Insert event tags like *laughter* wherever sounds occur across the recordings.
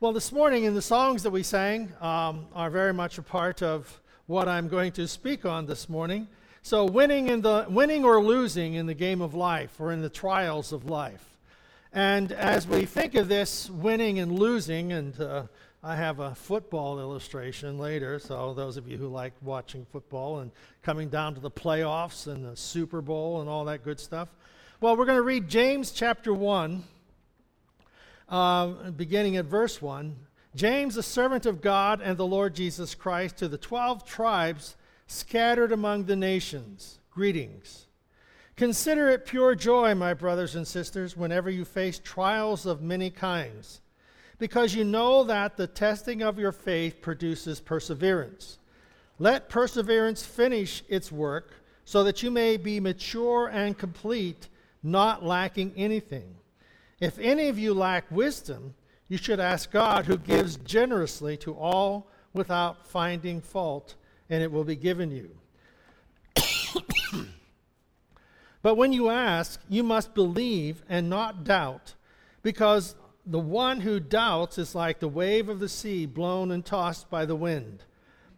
Well, this morning, in the songs that we sang, um, are very much a part of what I'm going to speak on this morning. So, winning in the winning or losing in the game of life, or in the trials of life. And as we think of this winning and losing, and uh, I have a football illustration later, so those of you who like watching football and coming down to the playoffs and the Super Bowl and all that good stuff. Well, we're going to read James chapter 1 uh, beginning at verse 1. James, a servant of God and the Lord Jesus Christ, to the 12 tribes scattered among the nations, greetings. Consider it pure joy, my brothers and sisters, whenever you face trials of many kinds, because you know that the testing of your faith produces perseverance. Let perseverance finish its work, so that you may be mature and complete, not lacking anything. If any of you lack wisdom, you should ask God, who gives generously to all without finding fault, and it will be given you. *coughs* but when you ask, you must believe and not doubt, because the one who doubts is like the wave of the sea blown and tossed by the wind.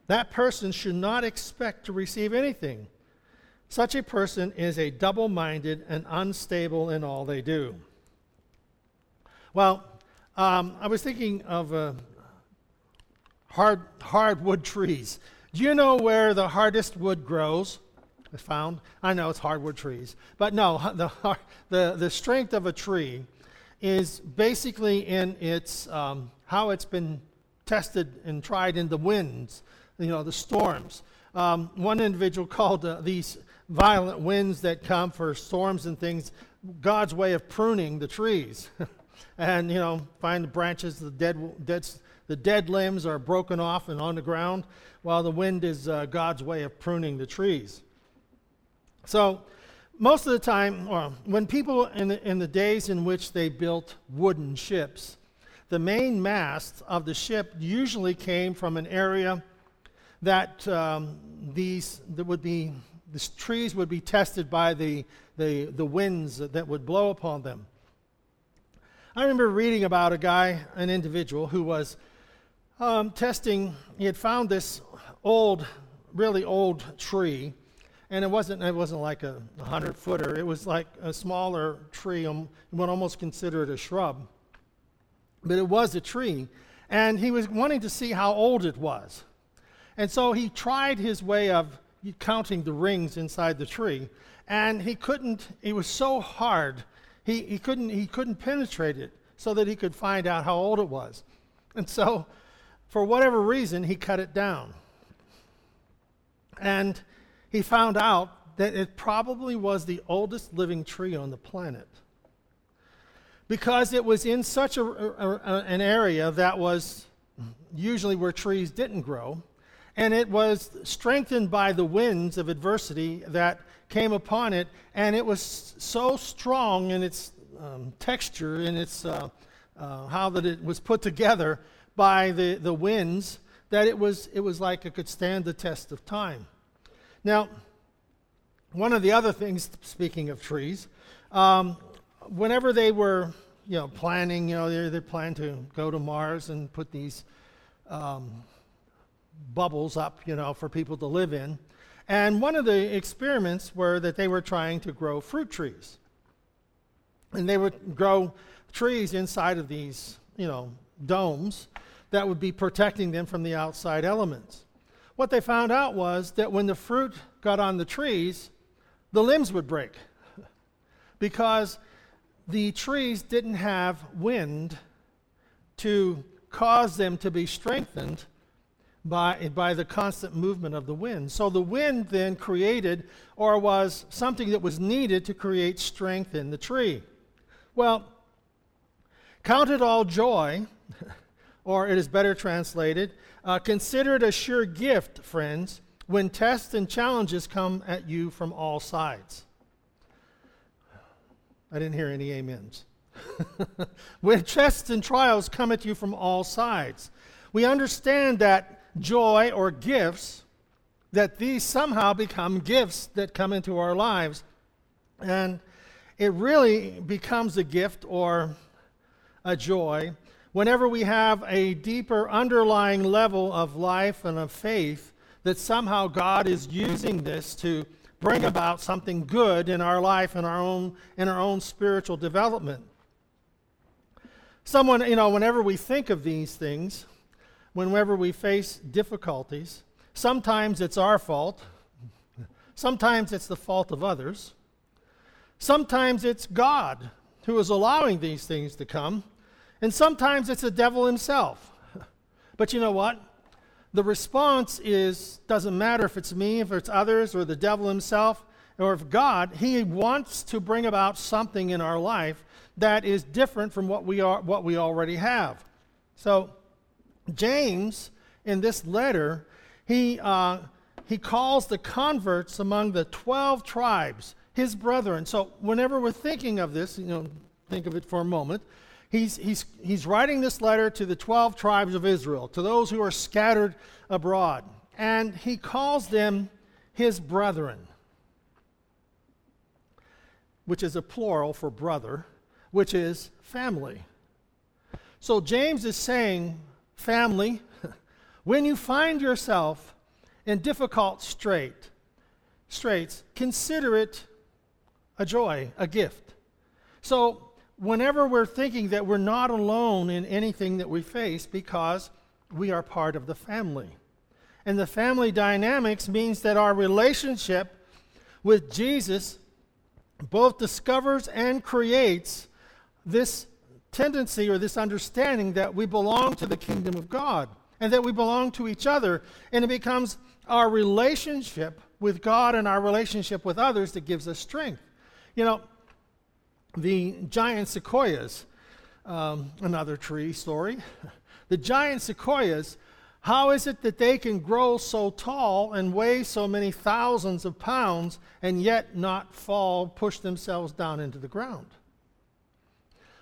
That person should not expect to receive anything. Such a person is a double minded and unstable in all they do. Well, um, I was thinking of uh, hard, hardwood trees. Do you know where the hardest wood grows? Is found. I know it's hardwood trees, but no, *laughs* the, the, the strength of a tree is basically in its um, how it's been tested and tried in the winds, you know, the storms. Um, one individual *laughs* called uh, these violent winds that come for storms and things God's way of pruning the trees. *laughs* and you know find the branches the dead, dead the dead limbs are broken off and on the ground while the wind is uh, god's way of pruning the trees. So most of the time or when people in the, in the days in which they built wooden ships the main mast of the ship usually came from an area that um, these that would be the trees would be tested by the, the, the winds that would blow upon them I remember reading about a guy, an individual, who was um, testing, he had found this old, really old tree, and it wasn't, it wasn't like a 100 footer, it was like a smaller tree, um, would almost consider it a shrub. But it was a tree, and he was wanting to see how old it was. And so he tried his way of counting the rings inside the tree, and he couldn't, it was so hard he, he, couldn't, he couldn't penetrate it so that he could find out how old it was. And so, for whatever reason, he cut it down. And he found out that it probably was the oldest living tree on the planet. Because it was in such a, a, an area that was usually where trees didn't grow, and it was strengthened by the winds of adversity that came upon it, and it was so strong in its um, texture in its uh, uh, how that it was put together by the, the winds that it was it was like it could stand the test of time. Now, one of the other things, speaking of trees, um, whenever they were you know planning, you know they they planned to go to Mars and put these um, bubbles up, you know, for people to live in. And one of the experiments were that they were trying to grow fruit trees. And they would grow trees inside of these, you know, domes that would be protecting them from the outside elements. What they found out was that when the fruit got on the trees, the limbs would break *laughs* because the trees didn't have wind to cause them to be strengthened by, by the constant movement of the wind. So the wind then created, or was something that was needed to create strength in the tree. Well, count it all joy, *laughs* or it is better translated, uh, consider it a sure gift, friends, when tests and challenges come at you from all sides. I didn't hear any amens. *laughs* when tests and trials come at you from all sides, we understand that joy or gifts, that these somehow become gifts that come into our lives. And it really becomes a gift or a joy whenever we have a deeper underlying level of life and of faith, that somehow God is using this to bring about something good in our life and our own in our own spiritual development. Someone, you know, whenever we think of these things, whenever we face difficulties, sometimes it's our fault, sometimes it's the fault of others, sometimes it's God who is allowing these things to come. And sometimes it's the devil himself. *laughs* But you know what? The response is doesn't matter if it's me, if it's others, or the devil himself, or if God, he wants to bring about something in our life that is different from what we are what we already have. So James, in this letter, he uh, he calls the converts among the 12 tribes his brethren. So whenever we're thinking of this, you know, think of it for a moment he's, he's, he's writing this letter to the 12 tribes of Israel, to those who are scattered abroad. And he calls them his brethren, which is a plural for brother, which is family. So James is saying, family, when you find yourself in difficult strait, straits, consider it a joy, a gift. So whenever we're thinking that we're not alone in anything that we face because we are part of the family. And the family dynamics means that our relationship with Jesus both discovers and creates this tendency or this understanding that we belong to the kingdom of God and that we belong to each other. And it becomes our relationship with God and our relationship with others that gives us strength. You know, the giant sequoias, um, another tree story. *laughs* The giant sequoias, how is it that they can grow so tall and weigh so many thousands of pounds and yet not fall, push themselves down into the ground?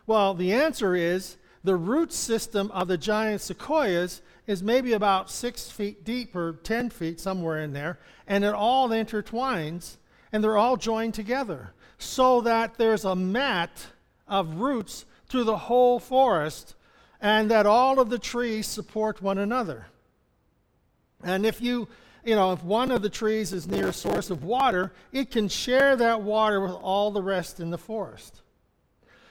Well, the answer is the root system of the giant sequoias is maybe about six feet deep or 10 feet, somewhere in there, and it all intertwines and they're all joined together so that there's a mat of roots through the whole forest and that all of the trees support one another. And if you, you know, if one of the trees is near a source of water, it can share that water with all the rest in the forest.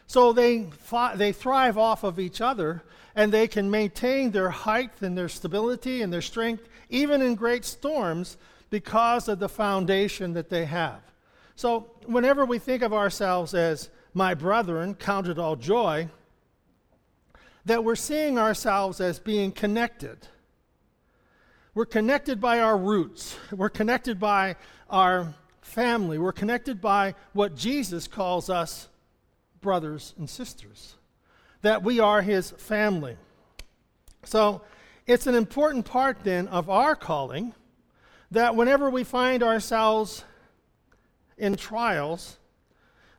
So they, they thrive off of each other and they can maintain their height and their stability and their strength even in great storms because of the foundation that they have. So, whenever we think of ourselves as my brethren, count it all joy, that we're seeing ourselves as being connected. We're connected by our roots, we're connected by our family, we're connected by what Jesus calls us brothers and sisters, that we are his family. So, it's an important part then of our calling that whenever we find ourselves in trials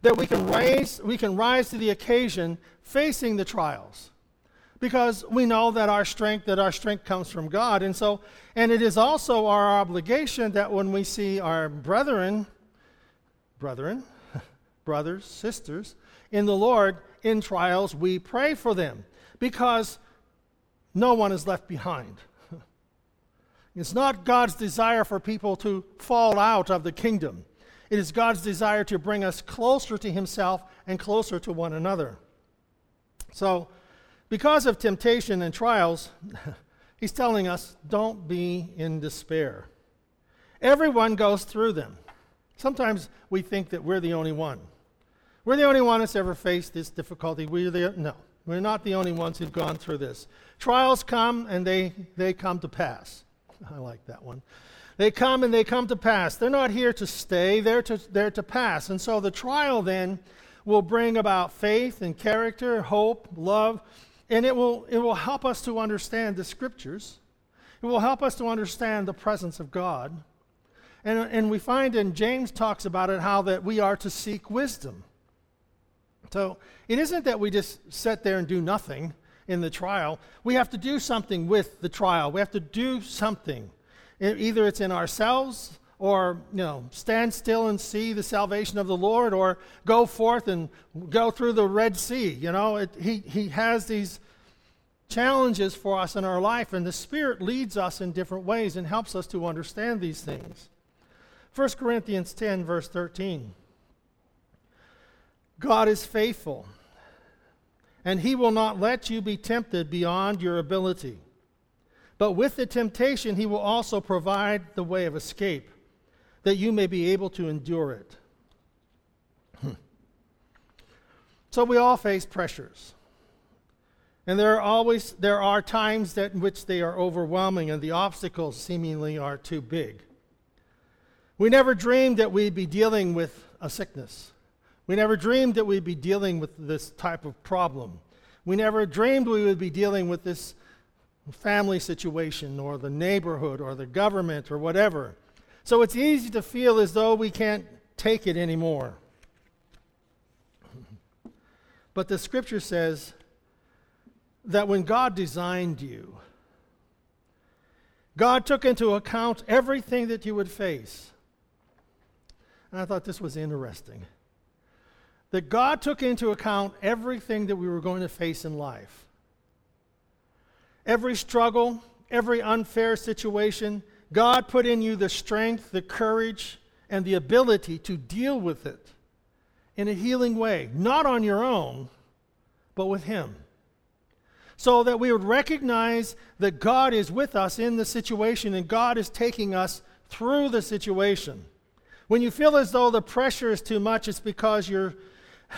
that we can rise, we can rise to the occasion facing the trials because we know that our strength that our strength comes from God and so and it is also our obligation that when we see our brethren brethren brothers sisters in the Lord in trials we pray for them because no one is left behind *laughs* it's not God's desire for people to fall out of the kingdom it is God's desire to bring us closer to Himself and closer to one another. So, because of temptation and trials, *laughs* He's telling us don't be in despair. Everyone goes through them. Sometimes we think that we're the only one. We're the only one that's ever faced this difficulty. We're the, no, we're not the only ones who've gone through this. Trials come and they, they come to pass. I like that one. They come and they come to pass. They're not here to stay, they're to, they're to pass. And so the trial then will bring about faith and character, hope, love, and it will, it will help us to understand the scriptures. It will help us to understand the presence of God. And, and we find in James talks about it how that we are to seek wisdom. So it isn't that we just sit there and do nothing in the trial. We have to do something with the trial. We have to do something. Either it's in ourselves or you know stand still and see the salvation of the lord or go forth and go through the red sea you know it, he, he has these challenges for us in our life, and the Spirit leads us in different ways and helps us to understand these things. 1 Corinthians 10, verse 13. God is faithful, and He will not let you be tempted beyond your ability. But with the temptation, He will also provide the way of escape, that you may be able to endure it. *clears throat* so we all face pressures. And there are always there are times that in which they are overwhelming and the obstacles seemingly are too big. We never dreamed that we'd be dealing with a sickness. We never dreamed that we'd be dealing with this type of problem. We never dreamed we would be dealing with this family situation or the neighborhood or the government or whatever. So it's easy to feel as though we can't take it anymore. But the scripture says that when God designed you, God took into account everything that you would face. And I thought this was interesting. That God took into account everything that we were going to face in life. Every struggle, every unfair situation, God put in you the strength, the courage, and the ability to deal with it in a healing way, not on your own, but with Him so that we would recognize that God is with us in the situation and God is taking us through the situation. When you feel as though the pressure is too much, it's because you're,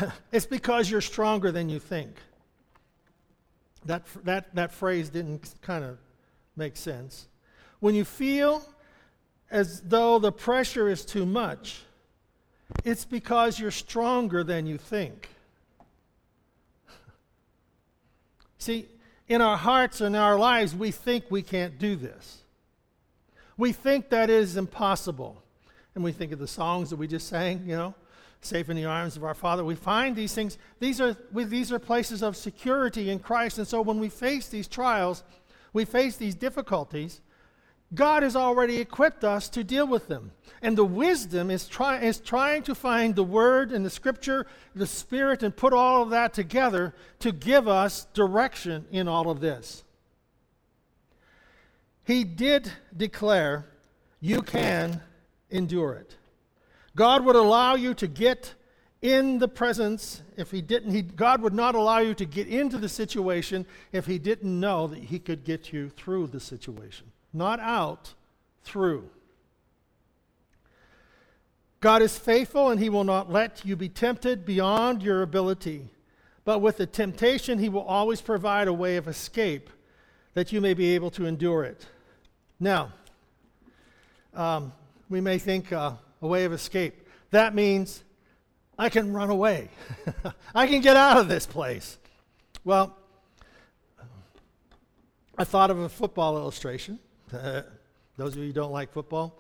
*laughs* it's because you're stronger than you think. That, that, that phrase didn't kind of make sense. When you feel as though the pressure is too much, it's because you're stronger than you think. *laughs* See, in our hearts and our lives, we think we can't do this. We think that is impossible. And we think of the songs that we just sang, you know, safe in the arms of our Father. We find these things, these are, we, these are places of security in Christ. And so when we face these trials, we face these difficulties, God has already equipped us to deal with them. And the wisdom is, try, is trying to find the Word and the Scripture, the Spirit, and put all of that together to give us direction in all of this. He did declare, You can endure it. God would allow you to get in the presence if he didn't he, god would not allow you to get into the situation if he didn't know that he could get you through the situation not out, through. God is faithful and he will not let you be tempted beyond your ability. But with the temptation, he will always provide a way of escape that you may be able to endure it. Now, um, we may think uh, a way of escape. That means I can run away, *laughs* I can get out of this place. Well, I thought of a football illustration. *laughs* Those of you who don't like football,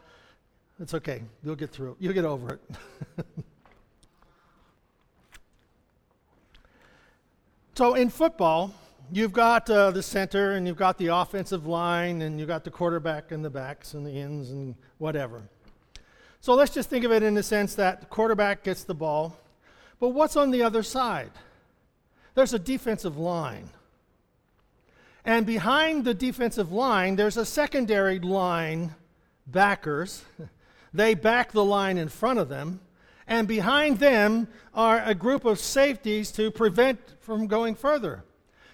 it's okay. You'll get through it. You'll get over it. *laughs* so in football, you've got uh, the center and you've got the offensive line and you've got the quarterback and the backs and the ends and whatever. So let's just think of it in the sense that the quarterback gets the ball, but what's on the other side? There's a defensive line. And behind the defensive line, there's a secondary line backers. *laughs* they back the line in front of them. And behind them are a group of safeties to prevent from going further.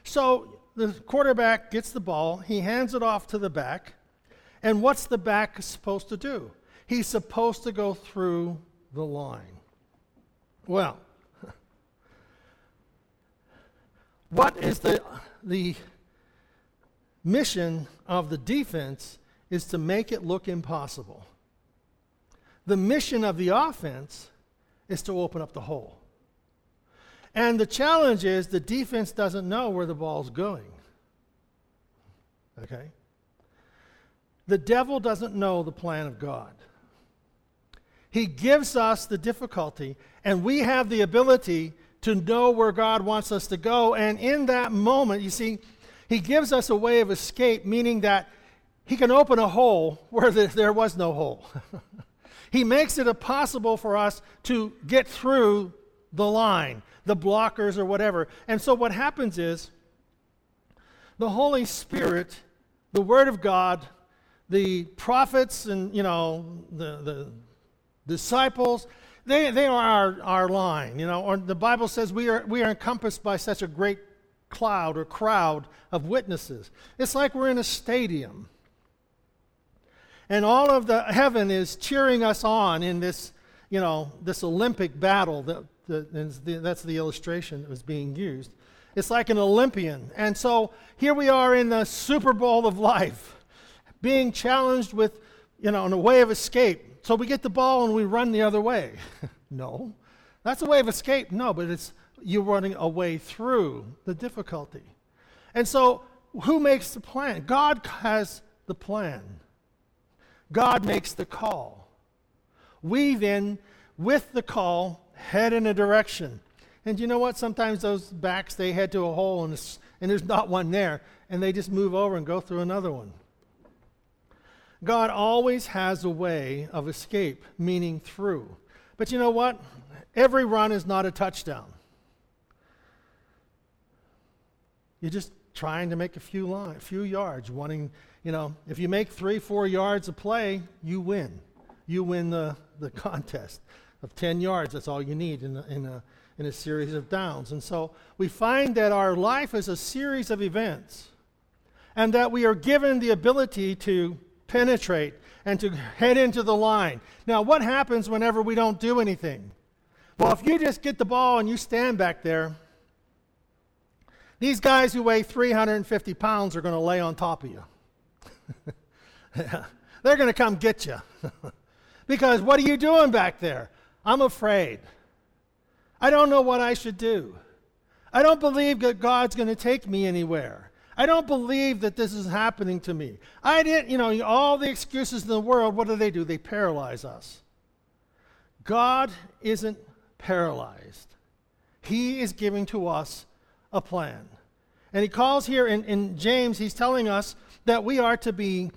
So the quarterback gets the ball, he hands it off to the back. And what's the back supposed to do? He's supposed to go through the line. Well, *laughs* what is the, the mission of the defense is to make it look impossible. The mission of the offense is to open up the hole. And the challenge is the defense doesn't know where the ball's going. Okay? The devil doesn't know the plan of God. He gives us the difficulty, and we have the ability to know where God wants us to go. And in that moment, you see, he gives us a way of escape, meaning that He can open a hole where there was no hole. *laughs* he makes it possible for us to get through the line, the blockers or whatever. And so what happens is the Holy Spirit, the Word of God, the prophets and, you know, the, the disciples, they, they are our, our line, you know, or the Bible says we are, we are encompassed by such a great cloud or crowd of witnesses. It's like we're in a stadium. And all of the heaven is cheering us on in this, you know, this Olympic battle. That, that, that's the illustration that was being used. It's like an Olympian. And so here we are in the Super Bowl of life, being challenged with, you know, in a way of escape. So we get the ball and we run the other way. *laughs* no. That's a way of escape. No, but it's you running a way through the difficulty. And so who makes the plan? God has the plan. God makes the call. We then, with the call, head in a direction. And you know what? Sometimes those backs, they head to a hole and, and there's not one there, and they just move over and go through another one. God always has a way of escape, meaning through. But you know what? Every run is not a touchdown. You're just trying to make a few line, few yards, wanting, you know, if you make three, four yards a play, you win. You win the, the *laughs* contest of 10 yards. That's all you need in a, in, a, in a series of downs. And so we find that our life is a series of events and that we are given the ability to penetrate and to head into the line. Now, what happens whenever we don't do anything? Well, if you just get the ball and you stand back there, these guys who weigh 350 pounds are going to lay on top of you. *laughs* They're going to come get you. *laughs* because what are you doing back there? I'm afraid. I don't know what I should do. I don't believe that God's going to take me anywhere. I don't believe that this is happening to me. I didn't, you know, all the excuses in the world, what do they do? They paralyze us. God isn't paralyzed, He is giving to us a plan. And He calls here in, in James, He's telling us that we are to be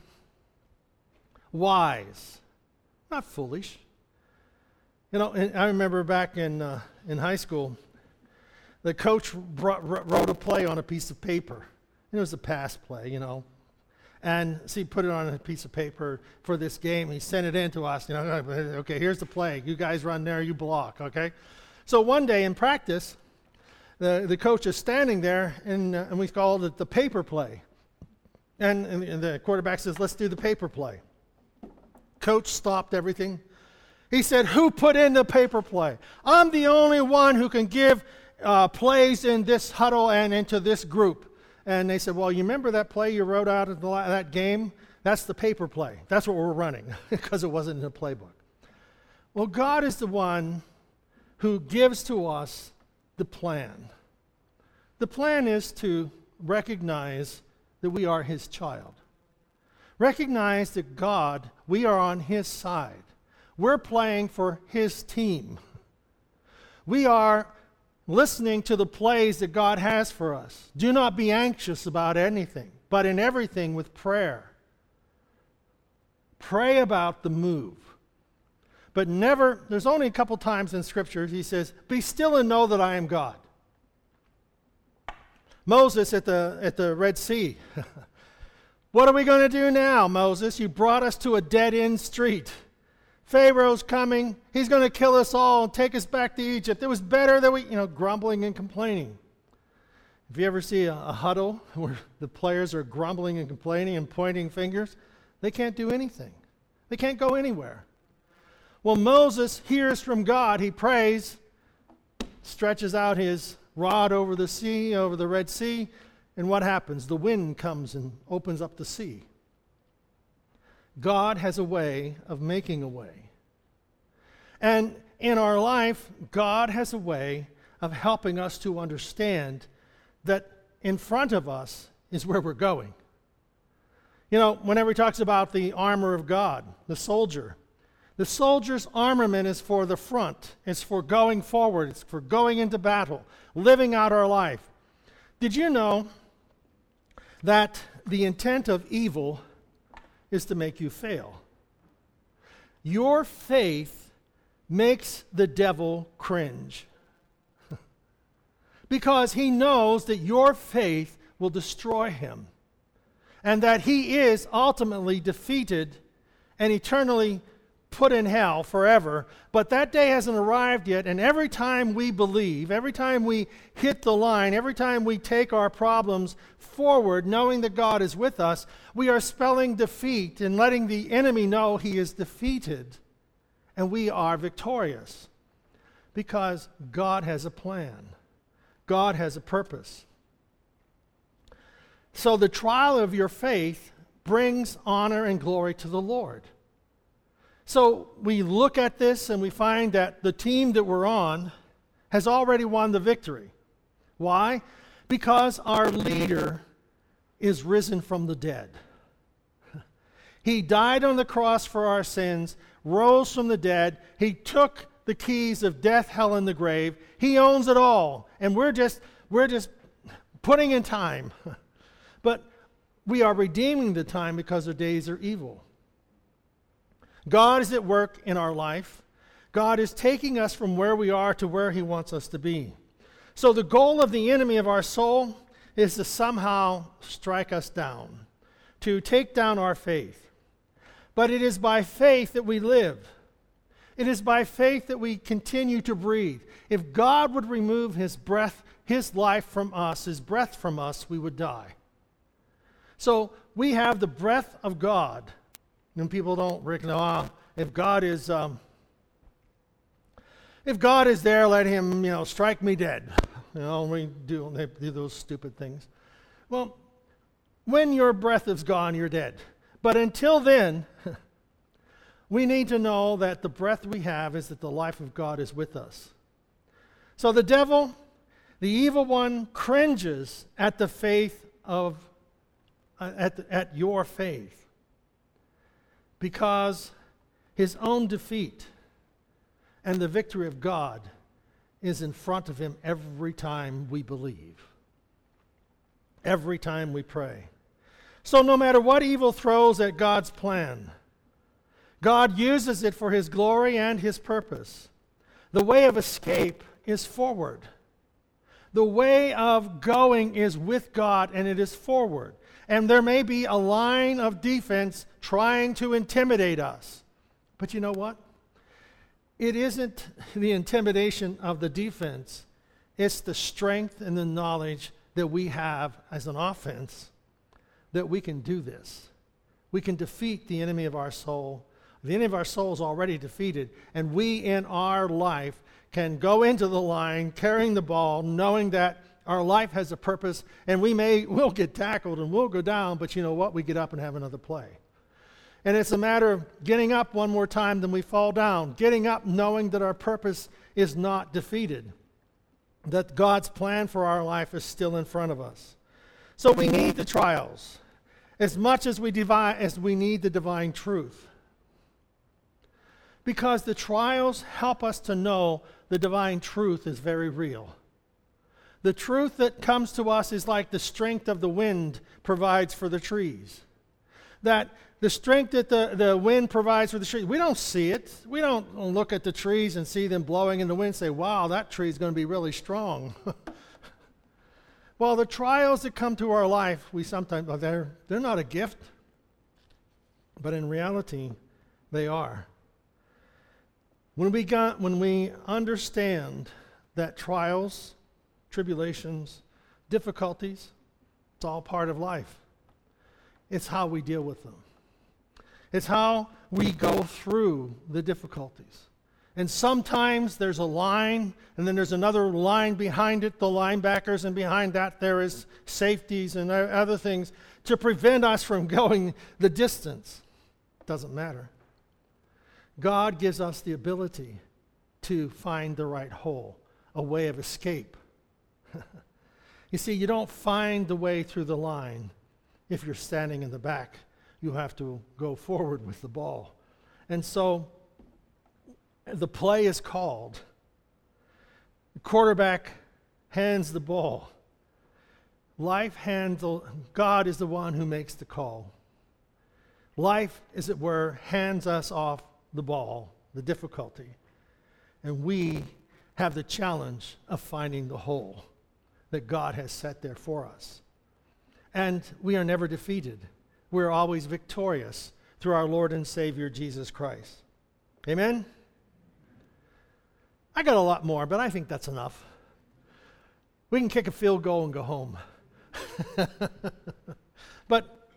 wise, not foolish. You know, I remember back in, uh, in high school, the coach brought, wrote a play on a piece of paper. It was a pass play, you know. And so he put it on a piece of paper for this game. He sent it in to us. You know, okay, here's the play. You guys run there, you block, okay? So one day in practice, the, the coach is standing there, and, uh, and we called it the paper play. And, and the quarterback says, let's do the paper play. Coach stopped everything he said, Who put in the paper play? I'm the only one who can give uh, plays in this huddle and into this group. And they said, Well, you remember that play you wrote out of the, that game? That's the paper play. That's what we're running *laughs* because it wasn't in the playbook. Well, God is the one who gives to us the plan. The plan is to recognize that we are His child. Recognize that God, we are on His side. We're playing for his team. We are listening to the plays that God has for us. Do not be anxious about anything, but in everything with prayer. Pray about the move. But never, there's only a couple times in Scripture he says, Be still and know that I am God. Moses at the, at the Red Sea. *laughs* what are we going to do now, Moses? You brought us to a dead end street. Pharaoh's coming. He's going to kill us all and take us back to Egypt. It was better that we, you know, grumbling and complaining. If you ever see a, a, huddle *laughs* where the players are grumbling and complaining and pointing fingers, they can't do anything. They can't go anywhere. Well, Moses hears from God. He prays, stretches out his rod over the sea, over the Red Sea, and what happens? The wind comes and opens up the sea. God has a way of making a way. And in our life, God has a way of helping us to understand that in front of us is where we're going. You know, whenever he talks about the armor of God, the soldier, the soldier's armament is for the front, it's for going forward, it's for going into battle, living out our life. Did you know that the intent of evil is to make you fail. Your faith makes the devil cringe *laughs* because he knows that your faith will destroy him, and that he is ultimately defeated and eternally put in hell forever. But that day hasn't arrived yet, and every time we believe, every time we hit the line, every time we take our problems forward, knowing that God is with us, we are spelling defeat and letting the enemy know he is defeated, and we are victorious. Because God has a plan, God has a purpose. So the trial of your faith brings honor and glory to the Lord. So we look at this and we find that the team that we're on has already won the victory. Why? Because our leader is risen from the dead. *laughs* He died on the cross for our sins, rose from the dead. He took the keys of death, hell, and the grave. He owns it all. And we're just, we're just putting in time. *laughs* but we are redeeming the time because the days are evil. God is at work in our life. God is taking us from where we are to where He wants us to be. So, the goal of the enemy of our soul is to somehow strike us down, to take down our faith. But it is by faith that we live. It is by faith that we continue to breathe. If God would remove His breath, His life from us, His breath from us, we would die. So we have the breath of God and people don't recognize, if God is, um, if God is there, let him, you know, strike me dead. You know, we do, they do those stupid things. Well, when your breath is gone, you're dead. But until then, *laughs* we need to know that the breath we have is that the life of God is with us. So the devil, the evil one, cringes at the faith of, uh, at, at your faith because his own defeat and the victory of God is in front of him every time we believe, every time we pray. So, no matter what evil throws at God's plan, God uses it for his glory and his purpose. The way of escape is forward. The way of going is with God and it is forward and there may be a line of defense trying to intimidate us. But you know what? It isn't the intimidation of the defense, it's the strength and the knowledge that we have as an offense that we can do this. We can defeat the enemy of our soul. The enemy of our soul is already defeated, and we in our life can go into the line carrying the ball, knowing that our life has a purpose, and we may, *laughs* we'll get tackled and we'll go down, but you know what? We get up and have another play. And it's a matter of getting up one more time than we fall down, getting up knowing that our purpose is not defeated, that God's plan for our life is still in front of us. So we need the trials as much as we, divine, as we need the divine truth. Because the trials help us to know the divine truth is very real. The truth that comes to us is like the strength of the wind provides for the trees. That the strength that the, the wind provides for the trees, we don't see it. We don't look at the trees and see them blowing in the wind and say, wow, that tree is going to be really strong. *laughs* well, the trials that come to our life, we sometimes, well, they're, they're not a gift, but in reality, they are. When we, got, when we understand that trials tribulations, difficulties. It's all part of life. It's how we deal with them, it's how we go through the difficulties. And sometimes there's a line, and then there's another line behind it, the linebackers, and behind that there is safeties and other things to prevent us from *laughs* going the distance. Doesn't matter. God gives us the ability to find the right hole, a way of escape. *laughs* you see, you don't find the way through the line if you're standing in the back. You have to go forward with the ball. And so the play is called. The quarterback hands the ball. Life handle God is the one who makes the call. Life, as it were, hands us off the ball, the difficulty. And we have the challenge of finding the hole that God has set there for us. And we are never defeated. We're always victorious through our Lord and Savior Jesus Christ. Amen? I got a lot more, but I think that's enough. We can kick a field goal and go home. *laughs* but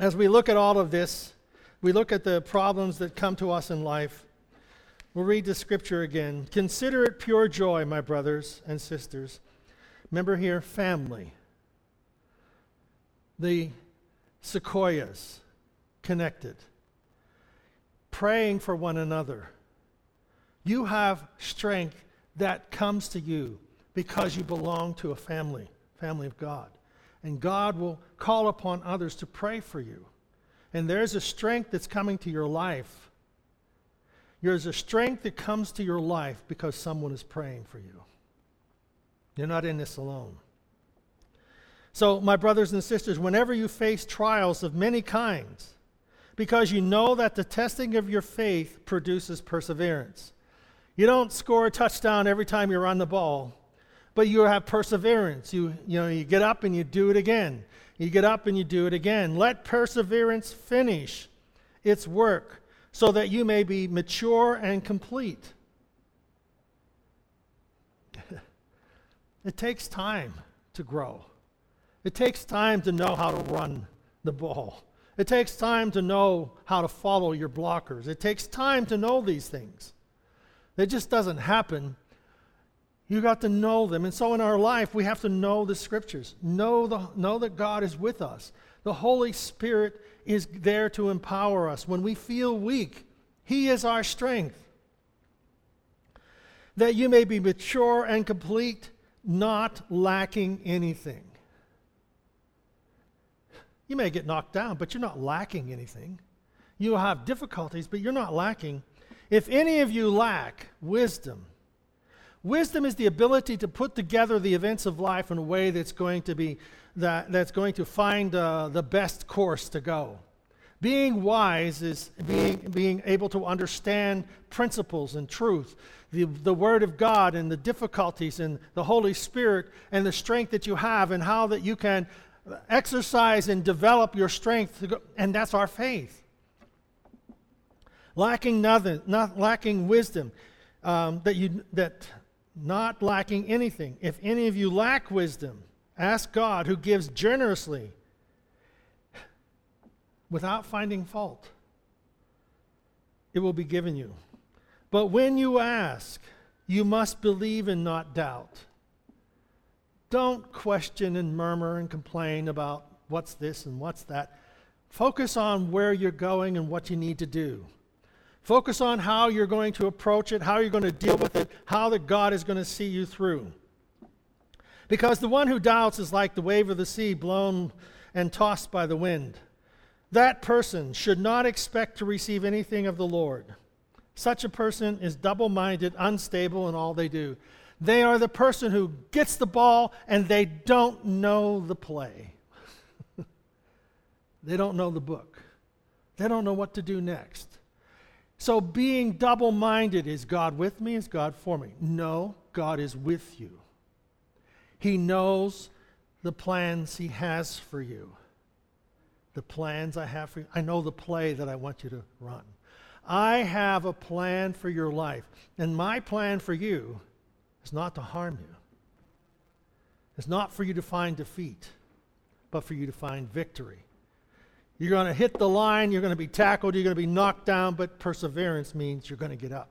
as we look at all of this, we look at the problems that come to us in life. We'll read the scripture again. Consider it pure joy, my brothers and sisters. Remember here, family. The sequoias connected, praying for one another. You have strength that comes to you because you belong to a family, family of God. And God will call upon others to pray for you. And there's a strength that's coming to your life. There's a strength that comes to your life because someone is praying for you. You're not in this alone. So, my brothers and sisters, whenever you face trials of many kinds, because you know that the testing of your faith produces perseverance. You don't score a touchdown every time you run the ball, but you have perseverance. You, you know, you get up and you do it again. You get up and you do it again. Let perseverance finish its work so that you may be mature and complete. *laughs* it takes time to grow. It takes time to know how to run the ball. It takes time to know how to follow your blockers. It takes time to know these things. It just doesn't happen you got to know them. And so in our life, we have to know the scriptures, know, the, know that God is with us. The Holy Spirit is there to empower us. When we feel weak, He is our strength. That you may be mature and complete, not lacking anything. You may get knocked down, but you're not lacking anything. You'll have difficulties, but you're not lacking. If any of you lack wisdom, Wisdom is the ability to put together the events of life in a way that's going to be that, that's going to find uh, the best course to go. Being wise is being, being able to understand principles and truth, the, the Word of God and the difficulties and the Holy Spirit and the strength that you have and how that you can exercise and develop your strength. Go, and that's our faith. Lacking nothing, not lacking wisdom, um, that you that not lacking anything. If any of you lack wisdom, ask God who gives generously without finding fault. It will be given you. But when you ask, you must believe and not doubt. Don't question and murmur and complain about what's this and what's that. Focus on where you're going and what you need to do. Focus on how you're going to approach it, how you're going to deal with it, how that God is going to see you through. Because the one who doubts is like the wave of the sea blown and tossed by the wind. That person should not expect to receive anything of the Lord. Such a person is double minded, unstable in all they do. They are the person who gets the ball and they don't know the play. *laughs* they don't know the book. They don't know what to do next. So, being double minded, is God with me? Is God for me? No, God is with you. He knows the plans He has for you. The plans I have for you. I know the play that I want you to run. I have a plan for your life. And my plan for you is not to harm you, it's not for you to find defeat, but for you to find victory. You're going to hit the line, you're going to be tackled, you're going to be knocked down, but perseverance means you're going to get up.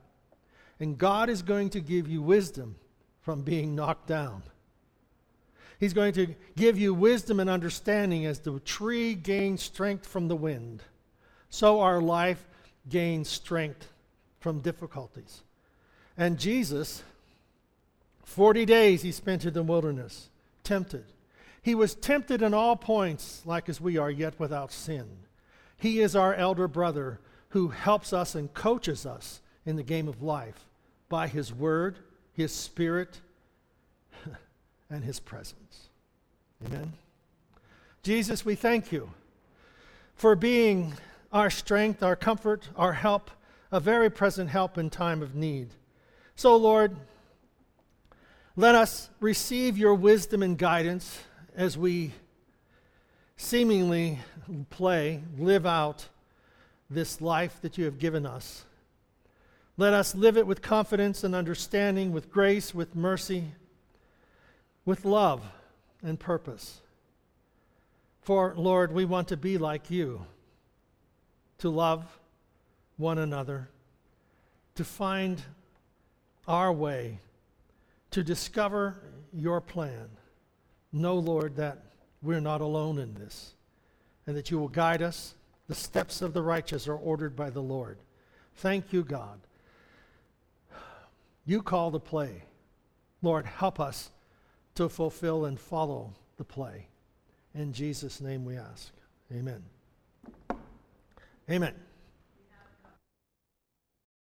And God is going to give you wisdom from being knocked down. He's going to give you wisdom and understanding as the tree gains strength from the wind. So our life gains strength from difficulties. And Jesus, 40 days he spent in the wilderness, tempted. He was tempted in all points, like as we are, yet without sin. He is our elder brother who helps us and coaches us in the game of life by his word, his spirit, and his presence. Amen. Jesus, we thank you for being our strength, our comfort, our help, a very present help in time of need. So, Lord, let us receive your wisdom and guidance as we seemingly play, live out this life that you have given us. Let us live it with confidence and understanding, with grace, with mercy, with love and purpose. For, Lord, we want to be like you, to love one another, to find our way, to discover your plan. Know, Lord, that we're not alone in this, and that you will guide us. The steps of the righteous are ordered by the Lord. Thank you, God. You call the play. Lord, help us to fulfill and follow the play. In Jesus' name we ask. Amen. Amen.